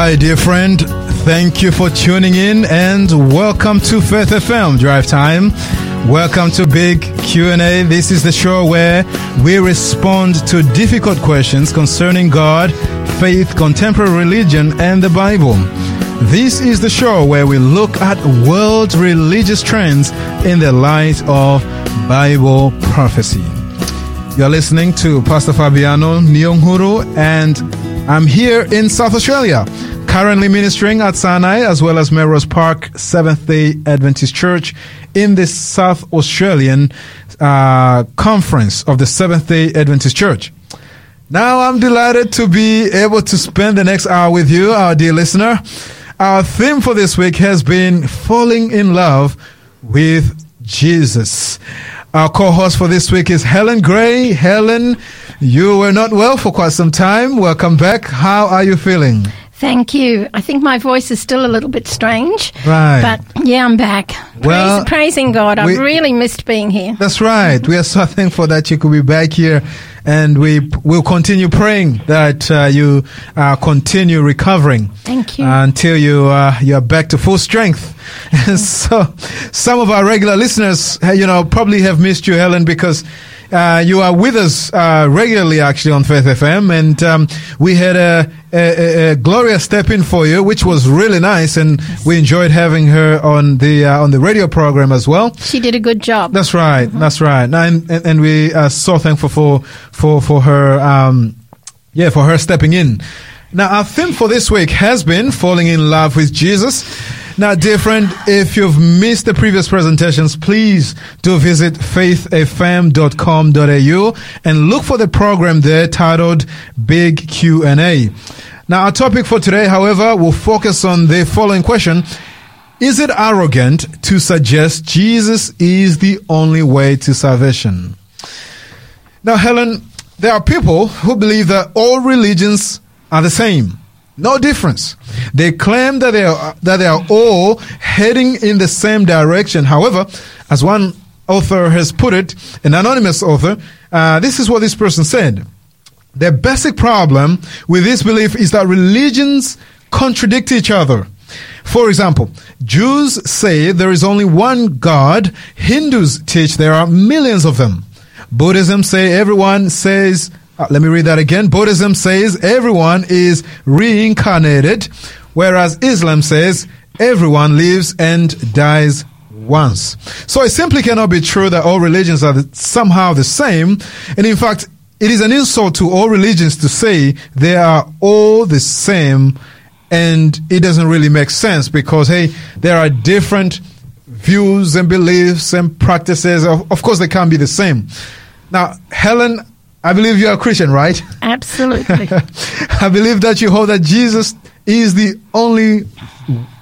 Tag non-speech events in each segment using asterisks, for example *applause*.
Hi, dear friend. Thank you for tuning in and welcome to Faith FM Drive Time. Welcome to Big Q&A. This is the show where we respond to difficult questions concerning God, faith, contemporary religion, and the Bible. This is the show where we look at world religious trends in the light of Bible prophecy. You're listening to Pastor Fabiano Nyong'huru, and I'm here in South Australia, currently ministering at Sinai as well as Melrose Park Seventh day Adventist Church in the South Australian uh, conference of the Seventh day Adventist Church. Now I'm delighted to be able to spend the next hour with you, our dear listener. Our theme for this week has been falling in love with Jesus. Our co-host for this week is Helen Gray. Helen, you were not well for quite some time. Welcome back. How are you feeling? Thank you. I think my voice is still a little bit strange. Right. But yeah, I'm back. Well, Praise, praising God. I've we- really missed being here. That's right. We are *laughs* so thankful that you could be back here, and we will continue praying that uh, you uh, continue recovering. Thank you. until you uh, you are back to full strength. *laughs* so, some of our regular listeners, uh, you know, probably have missed you, Helen, because. Uh, you are with us uh, regularly, actually, on Faith FM, and um, we had a, a, a, Gloria step in for you, which was really nice, and we enjoyed having her on the uh, on the radio program as well. She did a good job. That's right. That's right. And, and and we are so thankful for for for her. Um, yeah, for her stepping in. Now, our theme for this week has been falling in love with Jesus. Now, dear friend, if you've missed the previous presentations, please do visit faithfm.com.au and look for the program there titled Big Q&A. Now, our topic for today, however, will focus on the following question. Is it arrogant to suggest Jesus is the only way to salvation? Now, Helen, there are people who believe that all religions are the same. No difference. They claim that they are, that they are all heading in the same direction. However, as one author has put it, an anonymous author, uh, this is what this person said. The basic problem with this belief is that religions contradict each other. For example, Jews say there is only one God. Hindus teach there are millions of them. Buddhism say everyone says, Uh, let me read that again. Buddhism says everyone is reincarnated, whereas Islam says everyone lives and dies once. So it simply cannot be true that all religions are somehow the same. And in fact, it is an insult to all religions to say they are all the same and it doesn't really make sense because hey, there are different views and beliefs and practices. Of, of course, they can't be the same. Now, Helen, I believe you are a Christian, right? Absolutely. *laughs* I believe that you hold that Jesus is the only,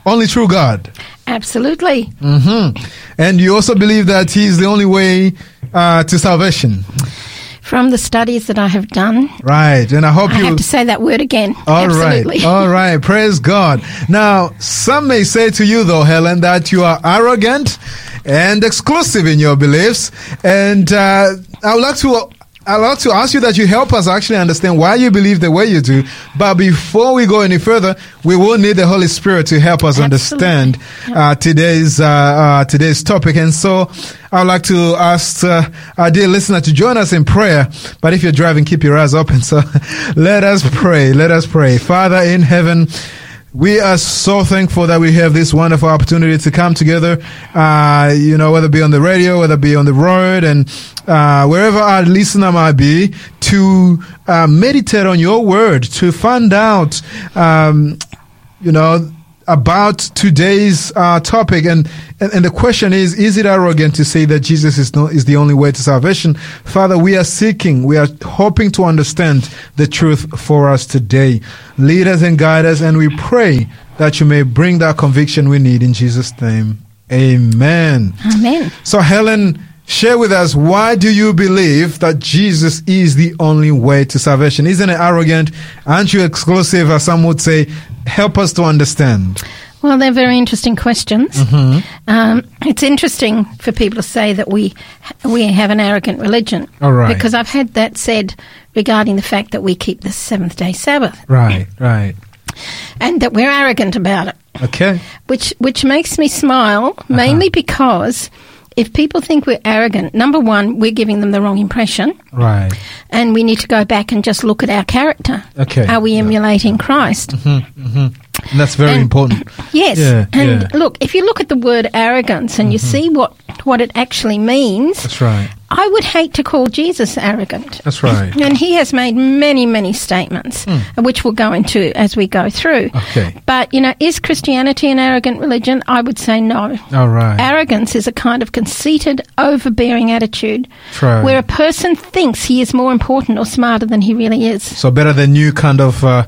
only true God. Absolutely. hmm And you also believe that He is the only way uh, to salvation. From the studies that I have done, Right. And I hope I you. have to say that word again. All right, Absolutely. All *laughs* right. Praise God. Now, some may say to you, though, Helen, that you are arrogant and exclusive in your beliefs. And uh, I would like to. I'd like to ask you that you help us actually understand why you believe the way you do. But before we go any further, we will need the Holy Spirit to help us Absolutely. understand uh, today's uh, uh, today's topic. And so, I'd like to ask uh, our dear listener to join us in prayer. But if you're driving, keep your eyes open. So, *laughs* let us pray. Let us pray. Father in heaven. We are so thankful that we have this wonderful opportunity to come together, uh, you know, whether it be on the radio, whether it be on the road, and uh, wherever our listener might be, to uh, meditate on your word, to find out, um, you know, about today's uh, topic. And, and and the question is: Is it arrogant to say that Jesus is no, is the only way to salvation? Father, we are seeking, we are hoping to understand the truth for us today. Lead us and guide us, and we pray that you may bring that conviction we need in Jesus' name. Amen. Amen. So, Helen, share with us why do you believe that Jesus is the only way to salvation? Isn't it arrogant? Aren't you exclusive, as some would say? Help us to understand. Well, they're very interesting questions. Mm-hmm. Um, it's interesting for people to say that we we have an arrogant religion. All right. Because I've had that said regarding the fact that we keep the seventh day Sabbath. Right, right. and that we're arrogant about it, Okay. which which makes me smile mainly because if people think we're arrogant, number one, we're giving them the wrong impression, Right. and we need to go back and just look at our character. Okay. Are we Yeah. emulating Christ? Mm-hmm, mm-hmm. And that's very And- important. Yes. Yeah, and yeah. look, if you look at the word arrogance and you mm-hmm. see what, what it actually means, That's right. I would hate to call Jesus arrogant. That's right. *laughs* And he has made many, many statements, which we'll go into as we go through. Okay. But, you know, is Christianity an arrogant religion? I would say no. All right. Arrogance is a kind of conceited, overbearing attitude Right. where a person thinks he is more important or smarter than he really is. So better than you kind of, uh,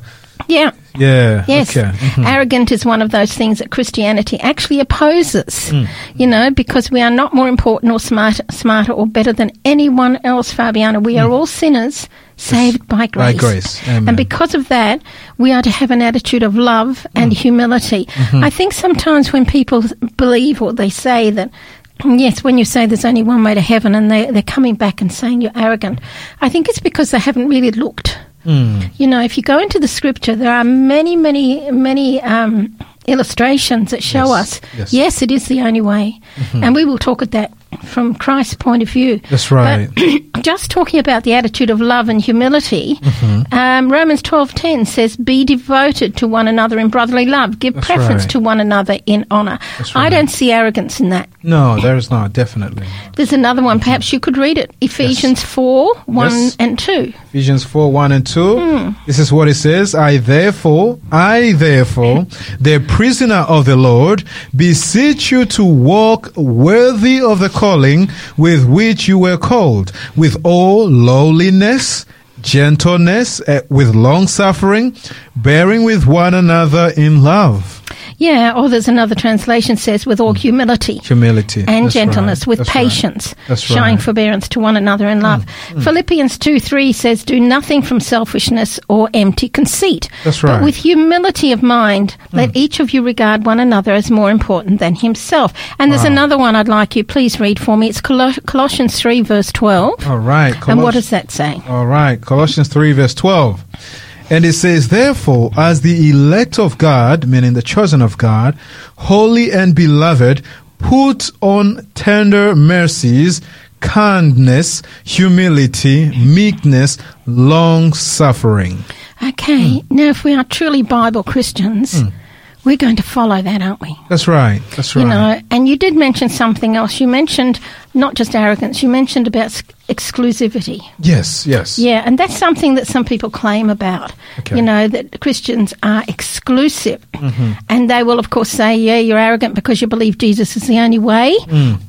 Yeah. yeah. Yes. Okay. Mhm. Arrogant is one of those things that Christianity actually opposes, Hmm. you know, because we are not more important or smart, smarter or better than anyone else, Fabiana. We are all sinners saved by Hmm. By grace. grace. Amen. And because of that, we are to have an attitude of love and humility. Mm-hmm. I think sometimes when people believe or they say that, *clears throat* yes, when you say there's only one way to heaven and they, they're coming back and saying you're arrogant, I think it's because they haven't really looked. Mm. You know, if you go into the scripture, there are many, many, many um, illustrations that show Yes, us, yes. Mm-hmm. yes, it is the only way. And we will talk at that from Christ's point of view. That's right. But *clears throat* just talking about the attitude of love and humility, Mm-hmm. um, Romans 12.10 says, be devoted to one another in brotherly love. Give That's preference right. to one another in honour. That's I don't see arrogance in that. No, there is not. Definitely. There's another one. Perhaps you could read it. Ephesians 4, 1 Yes. and 2. Ephesians 4 1 and 2. Hmm. This is what it says I therefore, I therefore, the prisoner of the Lord, beseech you to walk worthy of the calling with which you were called, with all lowliness, gentleness, eh, with long suffering, bearing with one another in love. Yeah, or there's another translation says with all humility. Humility. and Hmm. That's gentleness, right. with That's right. patience, That's showing right. Hmm. forbearance to one another in love. Philippians 2 3 says, Do nothing from selfishness or empty conceit. That's But right. Hmm. with humility of mind, let each of you regard one another as more important than himself. And there's another one I'd like you, please read for me. It's Colo- Colossians 3, verse 12. All right. and what does that say? All right, Colossians 3, verse 12. And it says, Therefore, as the elect of God, meaning the chosen of God, holy and beloved, put on tender mercies, kindness, humility, meekness, long suffering. Okay, hmm. now if we are truly Bible Christians, hmm. we're going to follow that, aren't we? That's right. That's right. You know, and you did mention something else. You mentioned not just arrogance, you mentioned about exclusivity. yes, yes. Yeah, and that's something that some people claim about. Okay. You know, that Christians are exclusive. Mm-hmm. And they will, of course, say, yeah, you're arrogant because you believe Jesus is the only way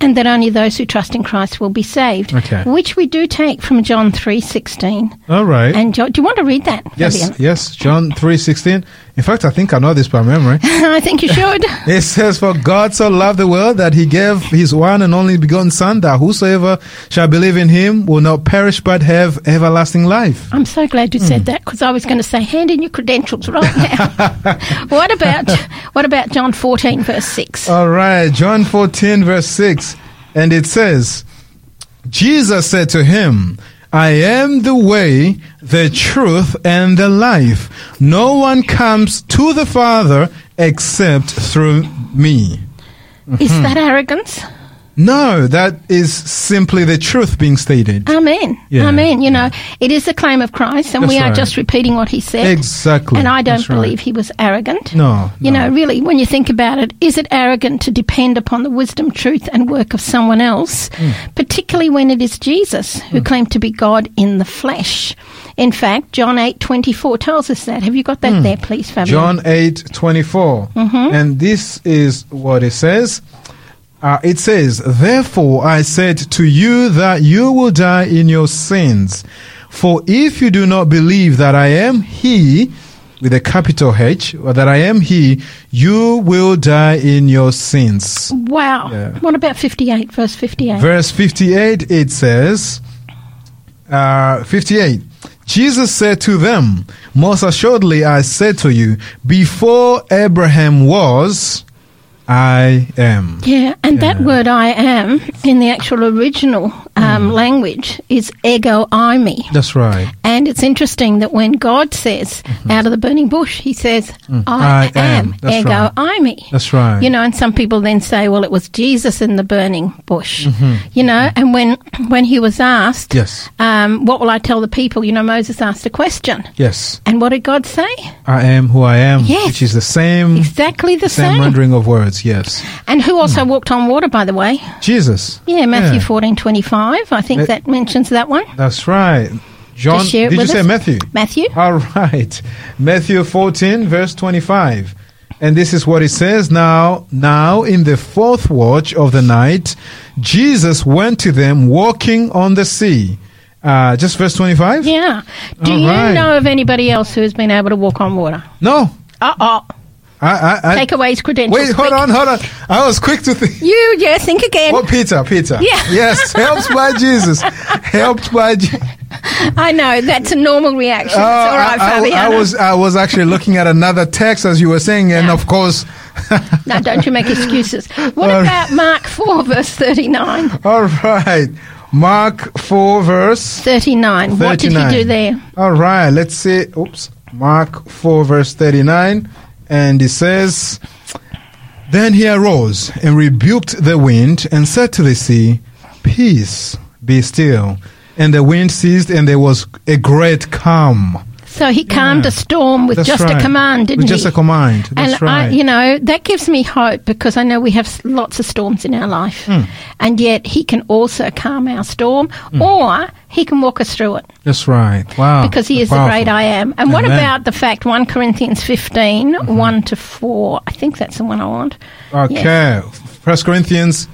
and that only those who trust in Christ will be saved. Mm. Okay. Which we do take from John 3.16. All right. And Jo- do you want to read that? yes, Fabian? yes. John 3.16. In fact, I think I know this by memory. *laughs* I think you should. *laughs* It says, For God so loved the world that he gave his one and only begotten Son, that whosoever shall believe in him will not perish but have everlasting life. I'm so glad you Hmm. said that because I was going to say, hand in your credentials right now. *laughs* what about what about John 14 verse 6? All right, John 14, verse 6. And it says, Jesus said to him, I am the way, the truth, and the life. No one comes to the Father except through me. Is Hmm. that arrogance? No, that is simply the truth being stated. Amen. Yeah. Amen. You know, it is the claim of Christ, and That's we are right. just repeating what he said. Exactly. And I don't That's right. believe he was arrogant. No. You no. know, really, when you think about it, is it arrogant to depend upon the wisdom, truth, and work of someone else, Hmm. particularly when it is Jesus who claimed to be God in the flesh? In fact, John eight twenty four tells us that. Have you got that there, please, Fabian? John 8 24. Mm-hmm. And this is what it says. Uh, it says, Therefore I said to you that you will die in your sins. For if you do not believe that I am He, with a capital H, or that I am He, you will die in your sins. Wow. Yeah. What about 58, verse 58? Verse 58, it says, uh, 58. Jesus said to them, Most assuredly I said to you, before Abraham was, I am. Yeah, and that word I am in the actual original um, language is ego eimi. That's right. And it's interesting that when God says out of the burning bush, he says, I, Mm-hmm. I am. am, ego right. I me. That's right. You know, and some people then say, well, it was Jesus in the burning bush. You know, and when when he was asked, Mm-hmm. Yes. um, what will I tell the people? You know, Moses asked a question. Yes. And what did God say? I am who I am. Yes. Which is the same Exactly the same same. rendering of words. Yes. And who also walked on water, by the way? Jesus. Yeah, Matthew Yeah. fourteen twenty five. I think Ma- that mentions that one. That's right. John. Just share it Did you with say. Matthew? Matthew. All right. Matthew 14 verse 25. And this is what it says now now in the fourth watch of the night Jesus went to them walking on the sea. Uh, just verse 25? Yeah. Do All you right. know of anybody else who has been able to walk on water? No. Uh oh. I, I, I Take away his credentials. Wait, hold quick. on, hold on. I was quick to think. You, yeah, think again. Oh, Peter, Peter. Yeah. Yes, helped by Jesus. Helped by Jesus. *laughs* I know that's a normal reaction. Oh, it's all oh, right, I, I- I was I was actually looking at another text as you were saying, and of course, *laughs* now, don't you make excuses. What All about Mark 4, verse 39? all right. Mark four verse 39. What did he do there? All right, let's see. Oops. Mark 4, verse 39. And it says, Then he arose and rebuked the wind and said to the sea, Peace, be still. And the wind ceased, and there was a great calm. So he calmed Yeah. a storm with That's just right. a command, didn't he? With just he? a command. That's and right. I, you know, that gives me hope because I know we have lots of storms in our life, Hmm. and yet He can also calm our storm, or He can walk us through it That's right. Wow. because He is Powerful. the great I am. And what Amen. Mm-hmm. about the fact one Corinthians 15, 1 to four? I think that's the one I want. Okay. First Corinthians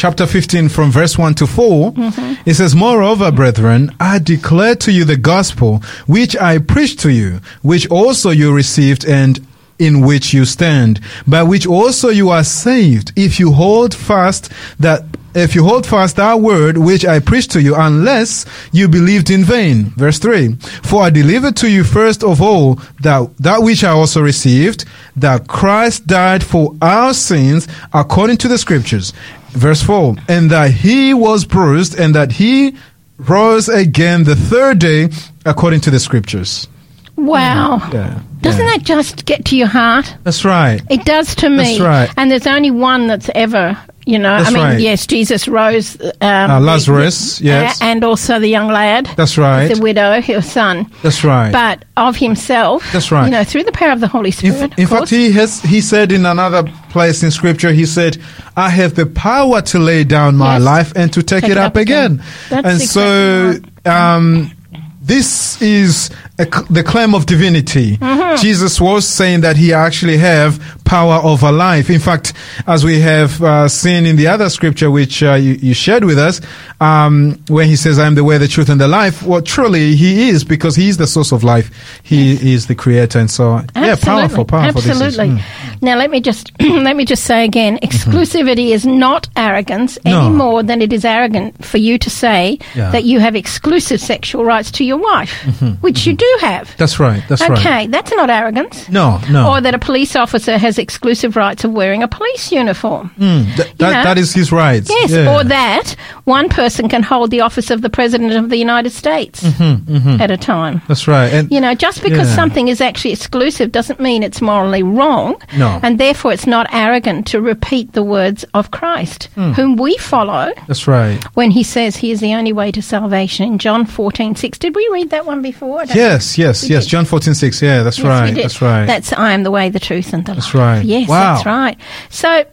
chapter 15 from verse 1 to 4. Mm-hmm. It says, Moreover, brethren, I declare to you the gospel which I preached to you, which also you received and in which you stand, by which also you are saved, if you hold fast that if you hold fast that word which I preached to you, unless you believed in vain. Verse 3. For I delivered to you first of all that, that which I also received, that Christ died for our sins according to the scriptures. Verse 4. And that he was bruised and that he rose again the third day according to the scriptures. Wow. Yeah. Doesn't yeah. that just get to your heart? That's right. It does to me. That's right. And there's only one that's ever, you know, That's I mean, right. yes, Jesus rose. Um, Uh, Lazarus, the- yes. a- and also the young lad. That's right. The widow, her son. That's right. But of himself. That's right. You know, through the power of the Holy Spirit. in of fact, he has he said in another place in Scripture, he said, "I have the power to lay down my Yes. life and to take, it up, again." That's and so, exactly um, this is the claim of divinity. Mm-hmm. Jesus was saying that he actually have power over life. In fact, as we have uh, seen in the other scripture which uh, you, you shared with us, um, when he says, "I am the way, the truth, and the life," well, truly he is because he is the source of life. He is the creator, and so yeah, Absolutely. powerful, powerful. is. Absolutely. Mm. Now let me just *clears throat* let me just say again: exclusivity is not arrogance No. any more than it is arrogant for you to say Yeah. that you have exclusive sexual rights to your wife, which you do have. That's right. That's okay, right. Okay, that's not arrogance. No, no. Or that a police officer has exclusive rights of wearing a police uniform. Mm, th- that, know. that is his rights. Yes, Yeah. or that one person can hold the office of the President of the United States at a time. That's right. And You know, just because Mm-hmm. Yeah. something is actually exclusive doesn't mean it's morally wrong. No. And therefore, it's not arrogant to repeat the words of Christ, Hmm. whom we follow that's right. when he says he is the only way to salvation in John fourteen six. Did we read that one before? Don't Yes, yes, We yes. did. John fourteen six. Yeah, that's Yes, right. That's right. That's I am the way, the truth, and the That's life. right. Yes, Wow. that's right. So,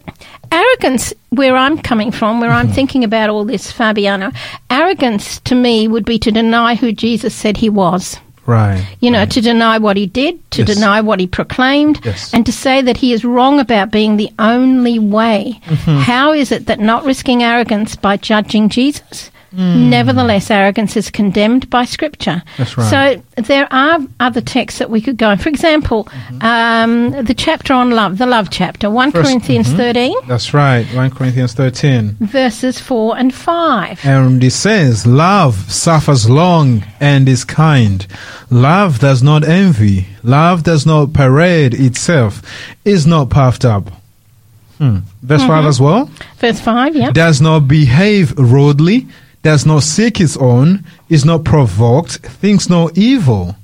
arrogance, where I'm coming from, where Mm-hmm. I'm thinking about all this, Fabiano, arrogance to me would be to deny who Jesus said he was. right. You know, right. to deny what he did, to Yes. deny what he proclaimed, Yes. and to say that he is wrong about being the only way. Mm-hmm. How is it that not risking arrogance by judging Jesus? Nevertheless, arrogance is condemned by Scripture. That's right. So there are other texts that we could go. For example, um, the chapter on love, the love chapter, 1 Mm-hmm. First- Corinthians mhm. 13, That's right. One Corinthians thirteen. verses 4 and 5. And it says, Love suffers long and is kind. Love does not envy. Love does not parade itself, is not puffed up. Hmm. Verse 5 Mm-hmm. as well. Verse 5, yeah. Does not behave rudely, does not seek his own, is not provoked, thinks no evil.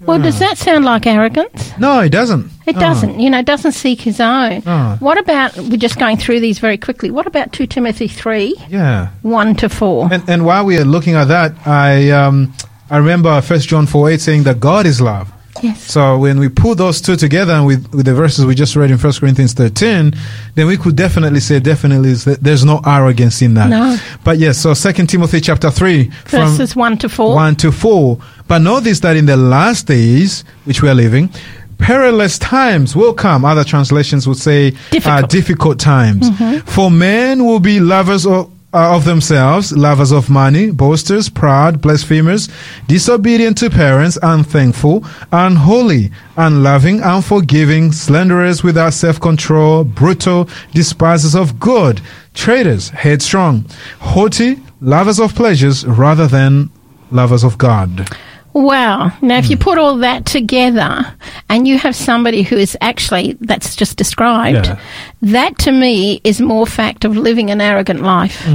Well, does ah. that sound like arrogance? No, it doesn't. It Oh. doesn't. You know, it doesn't seek his own. Oh. What about, we're just going through these very quickly. What about 2 Timothy 3, Yeah. 1 to 4? And, and while we are looking at that, I um, I remember First John four eight saying that God is love. Yes. So when we put those two together with, with the verses we just read in First Corinthians thirteen, then we could definitely say definitely is that there's no arrogance in that. No. But yes, so Second Timothy chapter three from Verses 1 to 4. one to four. But notice that in the last days, which we are living, perilous times will come. Other translations would say uh, Difficult. difficult times. For men will be lovers of, uh, of themselves, lovers of money, boasters, proud, blasphemers, disobedient to parents, unthankful, unholy, unloving, unforgiving, slanderers without self-control, brutal, despisers of good, traitors, headstrong, haughty, lovers of pleasures rather than lovers of God. Wow. Now, if you Hmm. put all that together and you have somebody who is actually, that's just described, Yeah. that to me is more fact of living an arrogant life.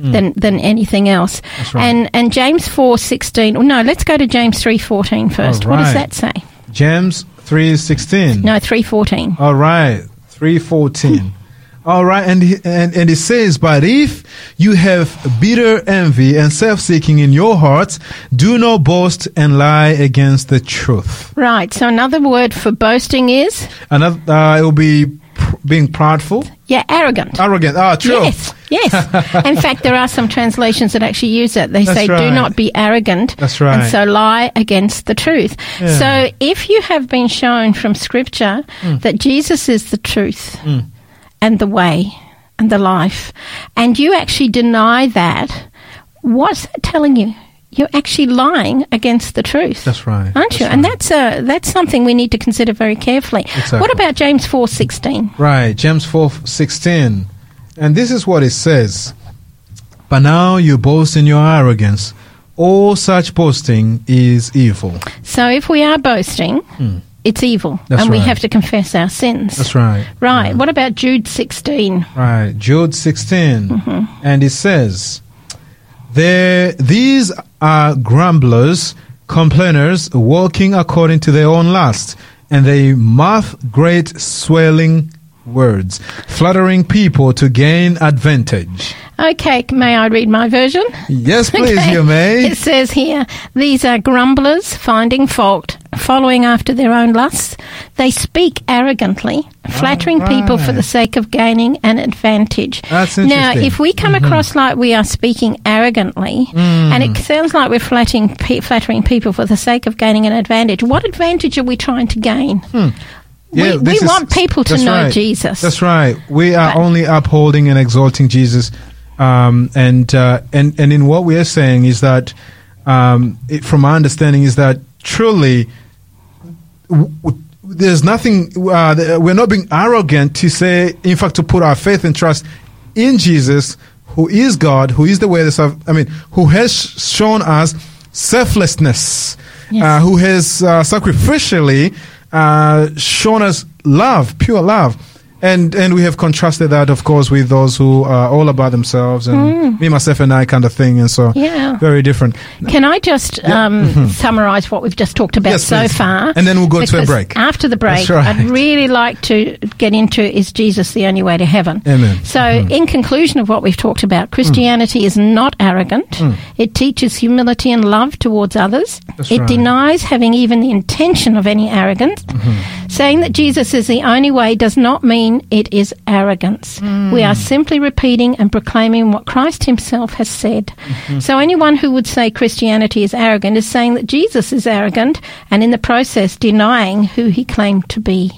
Than, than anything else. Right. and and James four sixteen. No, let's go to James three fourteen first. All What does that say? James 3:16. No, three fourteen. All right, 3:14. All right, and, he- and and it says, "But if you have bitter envy and self-seeking in your hearts, do not boast and lie against the truth." Right. So another word for boasting is Another, uh, it will be pr- being proudful, yeah, arrogant. arrogant. Ah, true. Yes, yes. *laughs* In fact, there are some translations that actually use it. They That's say, "Do not be arrogant." That's right. And so lie against the truth. Yeah. So if you have been shown from Scripture Hmm. that Jesus is the truth and the way and the life, and you actually deny that, what's that telling you? You're actually lying against the truth. That's right. Aren't you? That's And that's uh, that's something we need to consider very carefully. Exactly. What about James four sixteen? Right, James 4:16. And this is what it says. But now you boast in your arrogance. All such boasting is evil. So if we are boasting, it's evil. That's and we have to confess our sins. That's right. Right. What about Jude 16? Right, Jude 16. Mm-hmm. And it says, there, These are grumblers, complainers, walking according to their own lust, and they mouth great swelling words, flattering people to gain advantage. Okay, may I read my version? Yes, please, Okay. you may. It says here, these are grumblers, finding fault, following after their own lusts. They speak arrogantly, flattering people for the sake of gaining an advantage. That's Now, interesting. Mm-hmm. if we come across like we are speaking arrogantly, Mm. and it sounds like we're flattering, pe- flattering people for the sake of gaining an advantage, what advantage are we trying to gain? Hmm. Yeah, we we is- want people to know right. Jesus. That's right. We are But- only upholding and exalting Jesus, um, and uh, and and in what we are saying is that, um, it, from my understanding, is that truly. There's nothing. Uh, we're not being arrogant to say. In fact, to put our faith and trust in Jesus, who is God, who is the way. That I mean, who has shown us selflessness, Yes. uh, who has uh, sacrificially uh, shown us love, pure love. And and we have contrasted that, of course, with those who are all about themselves and me, myself, and I kind of thing. And so. Yeah. very different. Can I just um, summarise what we've just talked about Yes, so please. far? And then we'll go to a break. After the break, right. I'd really like to get into is Jesus the only way to heaven? Amen. Mm-hmm. So, in conclusion of what we've talked about, Christianity is not arrogant. It teaches humility and love towards others. Mm. That's it right. denies having even the intention of any arrogance. Mm-hmm. Saying that Jesus is the only way does not mean it is arrogance. Mm. We are simply repeating and proclaiming what Christ himself has said. Mm-hmm. So anyone who would say Christianity is arrogant is saying that Jesus is arrogant and in the process denying who he claimed to be.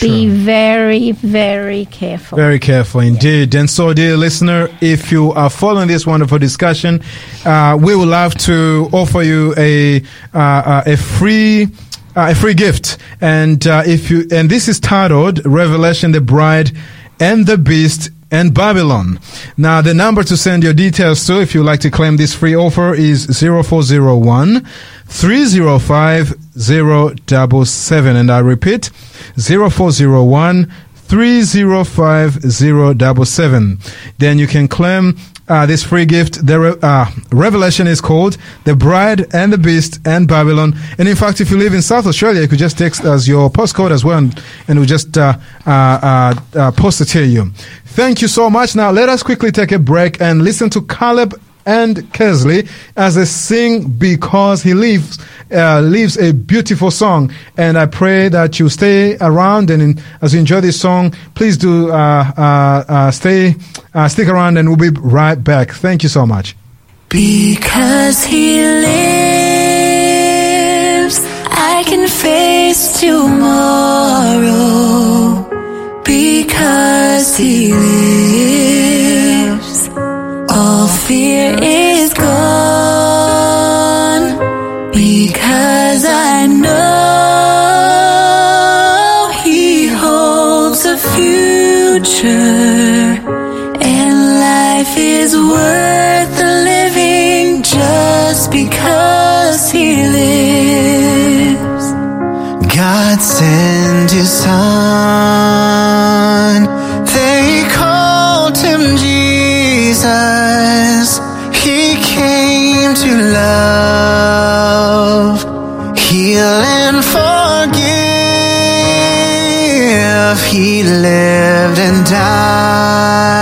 Be very, very careful. Very careful indeed. And so, dear listener, if you are following this wonderful discussion, uh, we would love to offer you a uh, uh, a free. Uh, a free gift, and uh, if you and this is titled "Revelation: The Bride and the Beast and Babylon." Now, the number to send your details to, if you like to claim this free offer, is 0401 305 077, and I repeat, 0401 305077. Then you can claim uh, this free gift. The re- uh, revelation is called The Bride and the Beast and Babylon. And in fact, if you live in South Australia, you could just text us your postcode as well, and, and we'll just uh, uh, uh, uh, post it to you. Thank you so much. Now, let us quickly take a break and listen to Caleb and Kelsey as they sing because he lives uh, a beautiful song. And I pray that you stay around and in, as you enjoy this song please do uh, uh, uh stay uh, stick around and we'll be right back. Thank you so much. Because he lives I can face tomorrow. Because he lives all fear is gone because I know He holds a future and life is worth the living just because He lives. God sent His Son. Forgive. He lived and died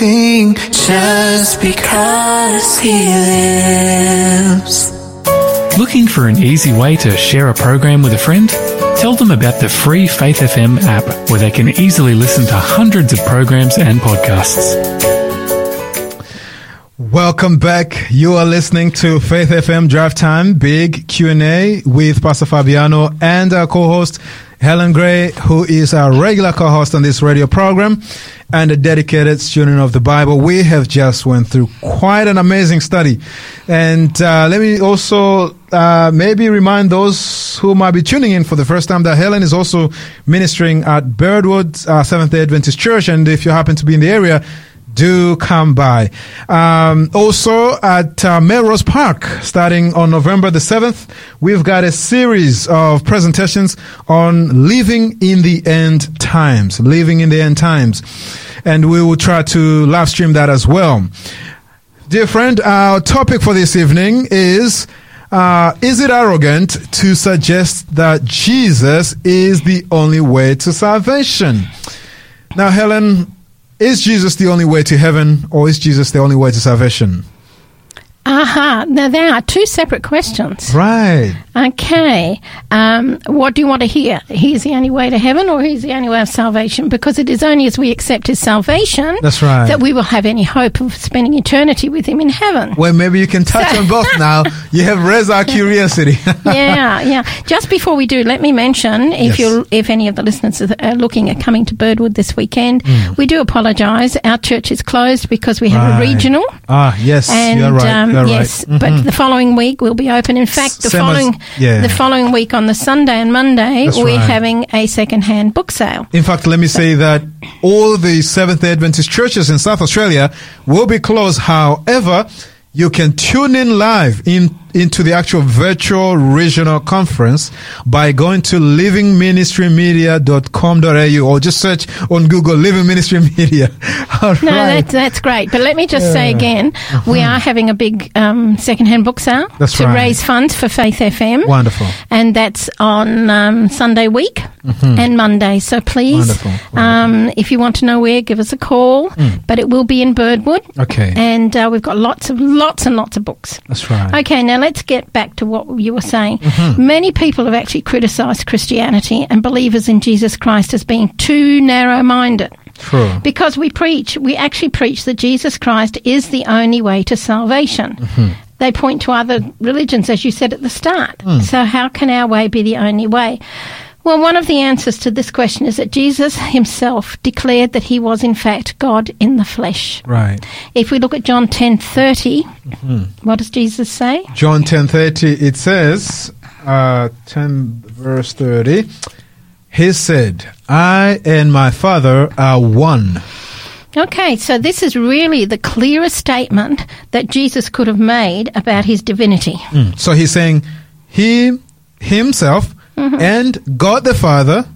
living just because He lives. Looking for an easy way to share a program with a friend? Tell them about the free Faith FM app where they can easily listen to hundreds of programs and podcasts. Welcome back. You are listening to Faith FM Drive Time Big Q&A with Pastor Fabiano and our co-host Helen Gray, who is our regular co-host on this radio program and a dedicated student of the Bible. We have just went through quite an amazing study. And uh, let me also uh, maybe remind those who might be tuning in for the first time that Helen is also ministering at Birdwood uh, Seventh-day Adventist Church. And if you happen to be in the area, do come by. Um, also at uh, Melrose Park, starting on November the 7th, we've got a series of presentations on living in the end times, living in the end times. And we will try to live stream that as well. Dear friend, our topic for this evening is uh, Is it arrogant to suggest that Jesus is the only way to salvation? Now, Helen, is Jesus the only way to heaven or is Jesus the only way to salvation? Aha. Uh-huh. now, there are two separate questions. Right. Okay. Um, what do you want to hear? He's the only way to heaven or he's the only way of salvation? Because it is only as we accept his salvation That's right. that we will have any hope of spending eternity with him in heaven. Well, maybe you can touch on both *laughs* now. You have raised our curiosity. *laughs* yeah, yeah. Just before we do, let me mention Yes. if you're if any of the listeners are looking at coming to Birdwood this weekend, we do apologise. Our church is closed because we have. Right. a regional. ah, yes, And you're right. um, Um, you're yes, right. but mm-hmm. the following week we'll be open. In fact, the Same as- following yeah. the following week on the Sunday and Monday That's we're right. having a second-hand book sale. In fact, let me say that all the Seventh day Adventist churches in South Australia will be closed. However, you can tune in live in into the actual virtual regional conference by going to livingministrymedia.com.au or just search on Google Living Ministry Media. *laughs* All No, right. that's, that's great. But let me just say again, we are having a big um, second-hand book sale Uh-huh. That's to right. raise funds for Faith FM. Wonderful. and that's on um, Sunday week and Monday. So please, Mm-hmm. Wonderful, Um, if you want to know where, give us a call. But it will be in Birdwood, Okay. and uh, we've got lots of lots and lots of books. That's right. Okay, now let's get back to what you were saying. Mm-hmm. Many people have actually criticised Christianity and believers in Jesus Christ as being too narrow-minded. True. Because we preach, we actually preach that Jesus Christ is the only way to salvation. Mm-hmm. They point to other religions, as you said at the start. Hmm. So, how can our way be the only way? Well, one of the answers to this question is that Jesus himself declared that he was, in fact, God in the flesh. Right. If we look at John ten Mm-hmm. what does Jesus say? John 10:30 it says uh 10 verse 30 he said I and my father are one Okay, so this is really the clearest statement that Jesus could have made about his divinity. so he's saying he himself Mm-hmm. *laughs* and God the Father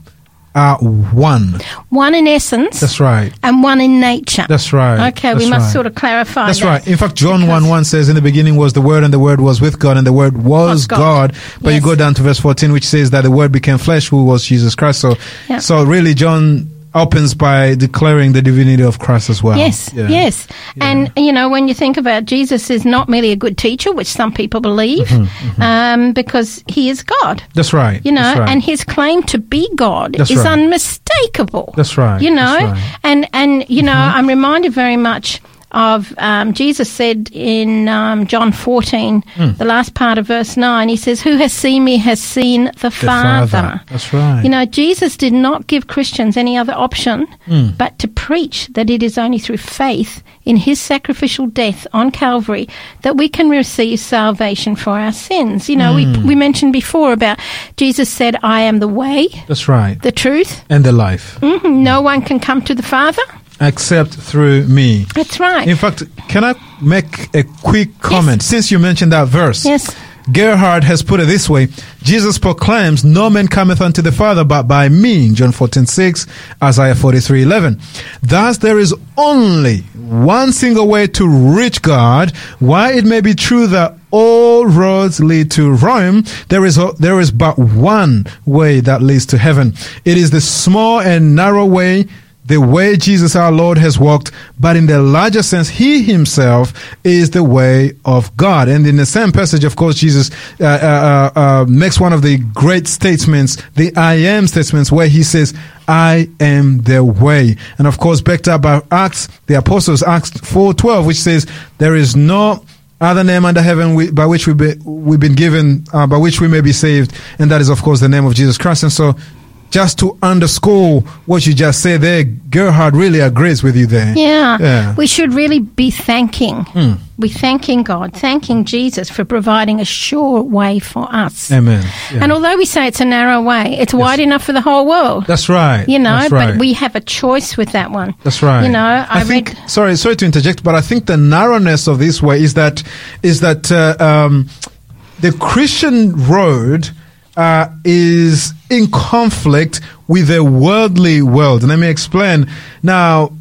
are one One in essence. that's right and one in nature. that's right Okay, we must right. sort of clarify That's that. right. In fact, John 1 Because- 1 says, In the beginning was the Word, and the Word was with God, and the Word was God. God. But you go down to verse 14, which says that the Word became flesh, who was Jesus Christ. So, Yeah. so really, John opens by declaring the divinity of Christ as well. Yes, Yeah. yes. And, you know, when you think about Jesus is not merely a good teacher, which some people believe, Mm-hmm, Um, because he is God. That's right. You know, right. and his claim to be God That's is right. unmistakable. That's right. You know, right. Mm-hmm. and and you know, I'm reminded very much of um, Jesus said in um, John 14, Hmm. the last part of verse 9, he says, "Who has seen me has seen the, The Father." That's right. You know, Jesus did not give Christians any other option Hmm. but to preach that it is only through faith in his sacrificial death on Calvary that we can receive salvation for our sins. You know, Hmm. we, we mentioned before about Jesus said, I am the way, That's right. the truth. and the life. Mhm, No one can come to the Father. Except through me. That's right. In fact, can I make a quick comment? Since you mentioned that verse. Yes. Gerhard has put it this way Jesus proclaims, No man cometh unto the Father but by me. John 14 6, Isaiah 43 11. Thus, there is only one single way to reach God. While it may be true that all roads lead to Rome, there is, there is but one way that leads to heaven. It is the small and narrow way the way Jesus our Lord has walked, but in the larger sense, He Himself is the way of God. And in the same passage, of course, Jesus uh, uh, uh, uh, makes one of the great statements, the I am statements, where He says, I am the way. And of course, backed up by Acts, the Apostles, Acts 4.12, which says, there is no other name under heaven we, by which we be, we've been given, uh, by which we may be saved. And that is, of course, the name of Jesus Christ. And so, just to underscore what you just said there, Gerhard really agrees with you there. Yeah. Yeah. We should really be thanking. We're thanking God, thanking Jesus for providing a sure way for us. Amen. Yeah. And although we say it's a narrow way, it's wide enough for the whole world. That's right. you know, right. but we have a choice with that one. That's right. You know, I, think. read. Sorry, sorry to interject, but I think the narrowness of this way is that is that uh, um, the Christian road uh, is in conflict with the worldly world. And let me explain. Now,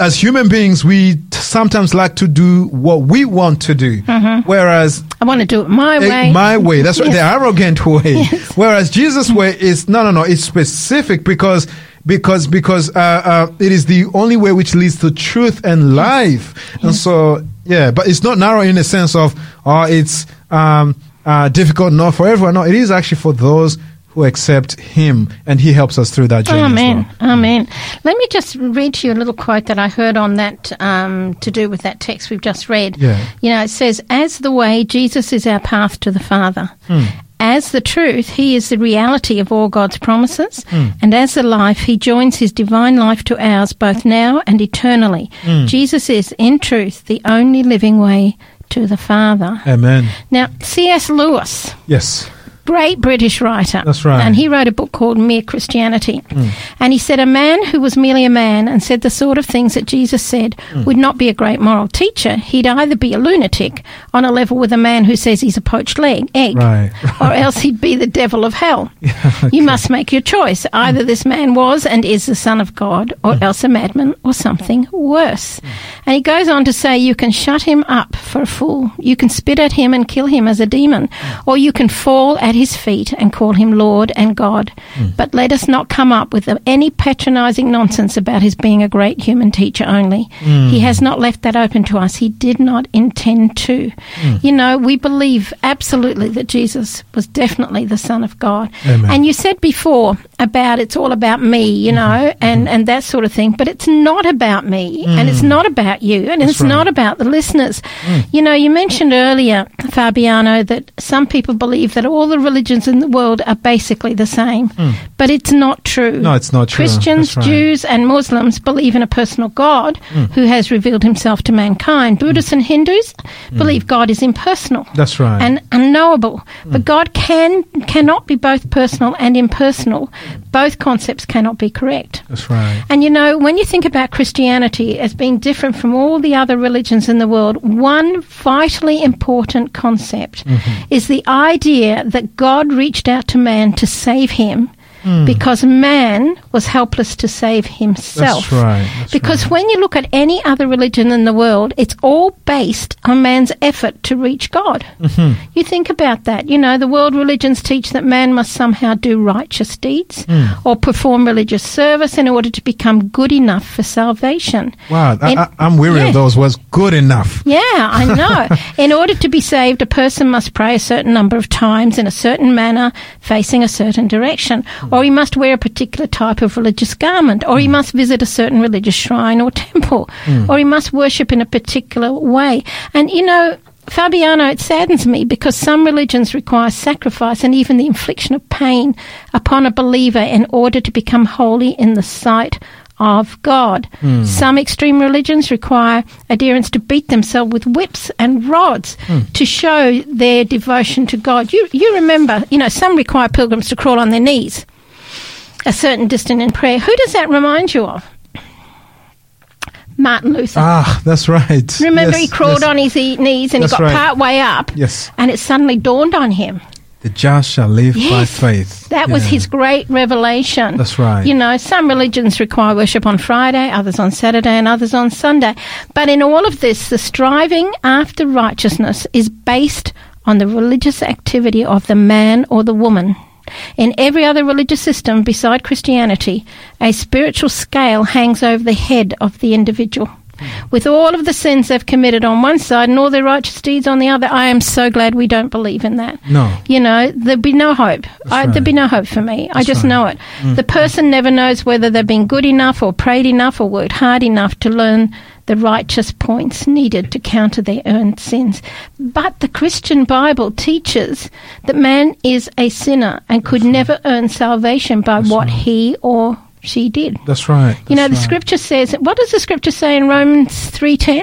as human beings, we t- sometimes like to do what we want to do, whereas I want to do it my Eh, way. My way. That's right. The arrogant way. *laughs* Whereas Jesus' way is no, no, no. It's specific because because because uh, uh, it is the only way which leads to truth and life. And so yeah, but it's not narrow in the sense of oh, it's um. Uh, difficult, not for everyone. No, it is actually for those who accept Him, and He helps us through that journey. as Amen. well. Amen. Let me just read to you a little quote that I heard on that um, to do with that text we've just read. Yeah. You know, it says, As the way, Jesus is our path to the Father. Hmm. As the truth, He is the reality of all God's promises. Hmm. And as the life, He joins His divine life to ours both now and eternally. Hmm. Jesus is, in truth, the only living way to the Father. Amen. Now, C.S. Lewis Yes. Great British writer. That's right. Hmm. And he wrote a book called Mere Christianity. And he said a man who was merely a man and said the sort of things that Jesus said Hmm. would not be a great moral teacher. He'd either be a lunatic on a level with a man who says he's a poached leg, egg, Right. or else he'd be the devil of hell. *laughs* You must make your choice. Either this man was and is the Son of God, or Hmm. else a madman, or something worse. And he goes on to say, You can shut him up for a fool. You can spit at him and kill him as a demon, or you can fall at his feet and call him Lord and God. Hmm. But let us not come up with any patronizing nonsense about his being a great human teacher only. He hmm. has not left that open to us. He did not intend to. Hmm. You know, we believe absolutely that Jesus was definitely the Son of God. Amen. And you said before about it's all about me, you know, and, and that sort of thing, but it's not about me and it's not about you and it's right. not about the listeners. You know, you mentioned earlier, Fabiano, that some people believe that all the religions in the world are basically the same, hmm. but it's not true. No, it's not true. Christians, right. Jews, and Muslims believe in a personal God hmm. who has revealed himself to mankind. Hmm. Buddhists and Hindus believe God is impersonal That's right. and unknowable. But God can cannot be both personal and impersonal. Both concepts cannot be correct. That's right. And you know, when you think about Christianity as being different from all the other religions in the world, one vitally important concept mm-hmm. is the idea that God reached out to man to save him. Because man was helpless to save himself. That's right. That's because right. when you look at any other religion in the world, it's all based on man's effort to reach God. Mm-hmm. You think about that. You know, the world religions teach that man must somehow do righteous deeds Mm. or perform religious service in order to become good enough for salvation. Wow, I, I, I'm weary Yeah. of those words. Good enough. Yeah, I *laughs* know. in order to be saved, a person must pray a certain number of times in a certain manner, facing a certain direction, or he must wear a particular type of religious garment, or he mm. must visit a certain religious shrine or temple, mm. or he must worship in a particular way. And you know, Fabiano, it saddens me because some religions require sacrifice and even the infliction of pain upon a believer in order to become holy in the sight of God. Mm. Some extreme religions require adherents to beat themselves with whips and rods to show their devotion to God. You, you remember, you know, some require pilgrims to crawl on their knees a certain distance in prayer. Who does that remind you of? Martin Luther. Ah, that's right. Remember, Yes, he crawled yes. on his knees and That's he got right. part way up. Yes. And it suddenly dawned on him. The just shall live by faith. That was his great revelation. That's right. You know, some religions require worship on Friday, others on Saturday, and others on Sunday. But in all of this, the striving after righteousness is based on the religious activity of the man or the woman. In every other religious system beside Christianity, a spiritual scale hangs over the head of the individual. With all of the sins they've committed on one side and all their righteous deeds on the other, I am so glad we don't believe in that. No. You know, there'd be no hope. I, right. There'd be no hope for me. I just right. know it. The person never knows whether they've been good enough or prayed enough or worked hard enough to learn the righteous points needed to counter their earned sins. But the Christian Bible teaches that man is a sinner and could never earn salvation by what he or she did. That's right. You know, the right. scripture says, what does the scripture say in Romans 3.10?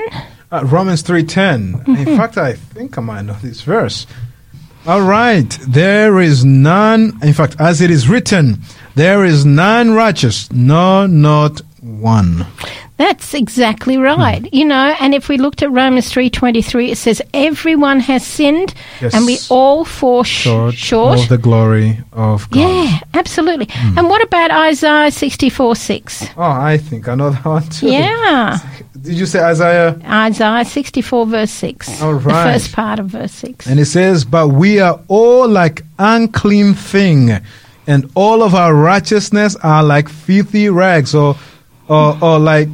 Uh, Romans 3.10. Mm-hmm. In fact, I think I might know this verse. All right. There is none, in fact, as it is written, there is none righteous, no, not one. That's exactly right. Hmm. You know, and if we looked at Romans 3.23, it says, everyone has sinned Yes. and we all fall sh- Short, short. of the glory of God. Yeah, absolutely. Hmm. And what about Isaiah 64 6? Oh, I think I know that one too. Yeah. *laughs* Did you say Isaiah? Isaiah 64 verse 6. All The first part of verse 6. And it says, But we are all like unclean thing, and all of our righteousness are like filthy rags, or or, or like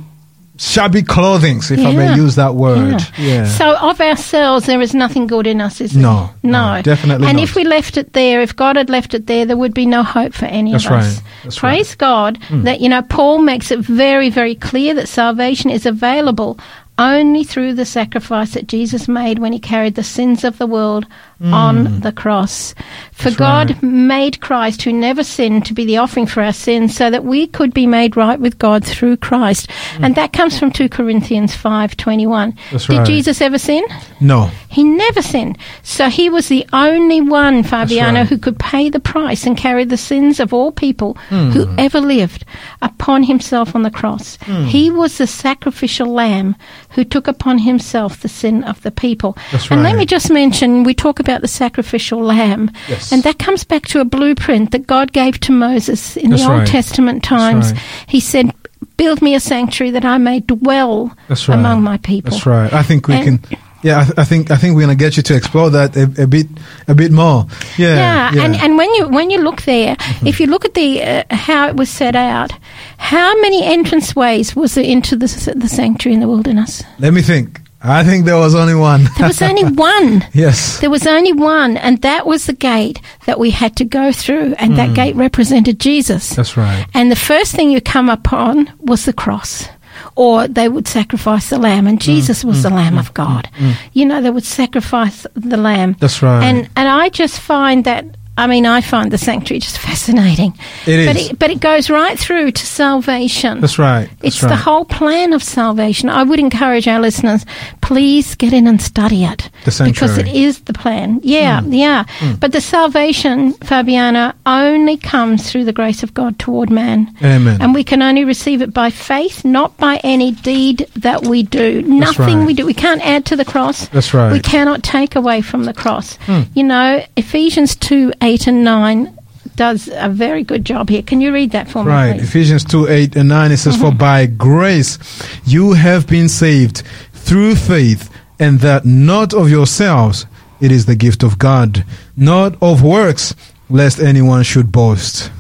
shabby clothing, if I may use that word. Yeah. So of ourselves, there is nothing good in us, is there? No, no, definitely And not. if we left it there, if God had left it there, there would be no hope for any That's of us. right. That's Hmm. Praise God that you know Paul makes it very, very clear that salvation is available only through the sacrifice that Jesus made when he carried the sins of the world on the cross. For. That's God right. made Christ, who never sinned, to be the offering for our sins, so that we could be made right with God through Christ. And that comes from 2 Corinthians 5:21. Hmm. That's Did right. Jesus ever sin? no. He never sinned. So he was the only one, Fabiano, right. who could pay the price and carry the sins of all people who Hmm. ever lived upon himself on the cross. He was the sacrificial lamb who took upon himself the sin of the people. That's and let me just mention, we talk about the sacrificial lamb, Yes. and that comes back to a blueprint that God gave to Moses in That's the Old. Testament times. right. He said, Build me a sanctuary that I may dwell right. among my people. That's right. I think we And- can. Yeah, I, th- I think I think we're gonna get you to explore that a, a bit a bit more. Yeah, Yeah, yeah. and and when you when you look there, if you look at the uh, how it was set out, how many entrance ways was there into the the sanctuary in the wilderness? Let me think. I think there was only one. There was only *laughs* one. yes. There was only one, and that was the gate that we had to go through, and Hmm. that mm. gate represented Jesus. That's right. And the first thing you come upon was the cross. Or they would sacrifice the lamb, and mm. Jesus was mm. the Lamb of God. You know, they would sacrifice the lamb. That's right. And and I just find that I mean I find the sanctuary just fascinating. It But it, but it goes right through to salvation. That's right. That's It's right. the whole plan of salvation. I would encourage our listeners, please get in and study it. The because it sanctuary. Is the plan. Yeah, mm. yeah. Mm. But the salvation, Fabiana, only comes through the grace of God toward man. Amen. And we can only receive it by faith, not by any deed that we do. That's Nothing right. we do. We can't add to the cross. That's right. We cannot take away from the cross. Mm. You know, Ephesians 2 8 and 9 does a very good job here. Can you read that for me? Right. Ephesians 2 8 and 9, it says, Mm-hmm. For by grace you have been saved through faith, and that not of yourselves, it is the gift of God, not of works, lest anyone should boast.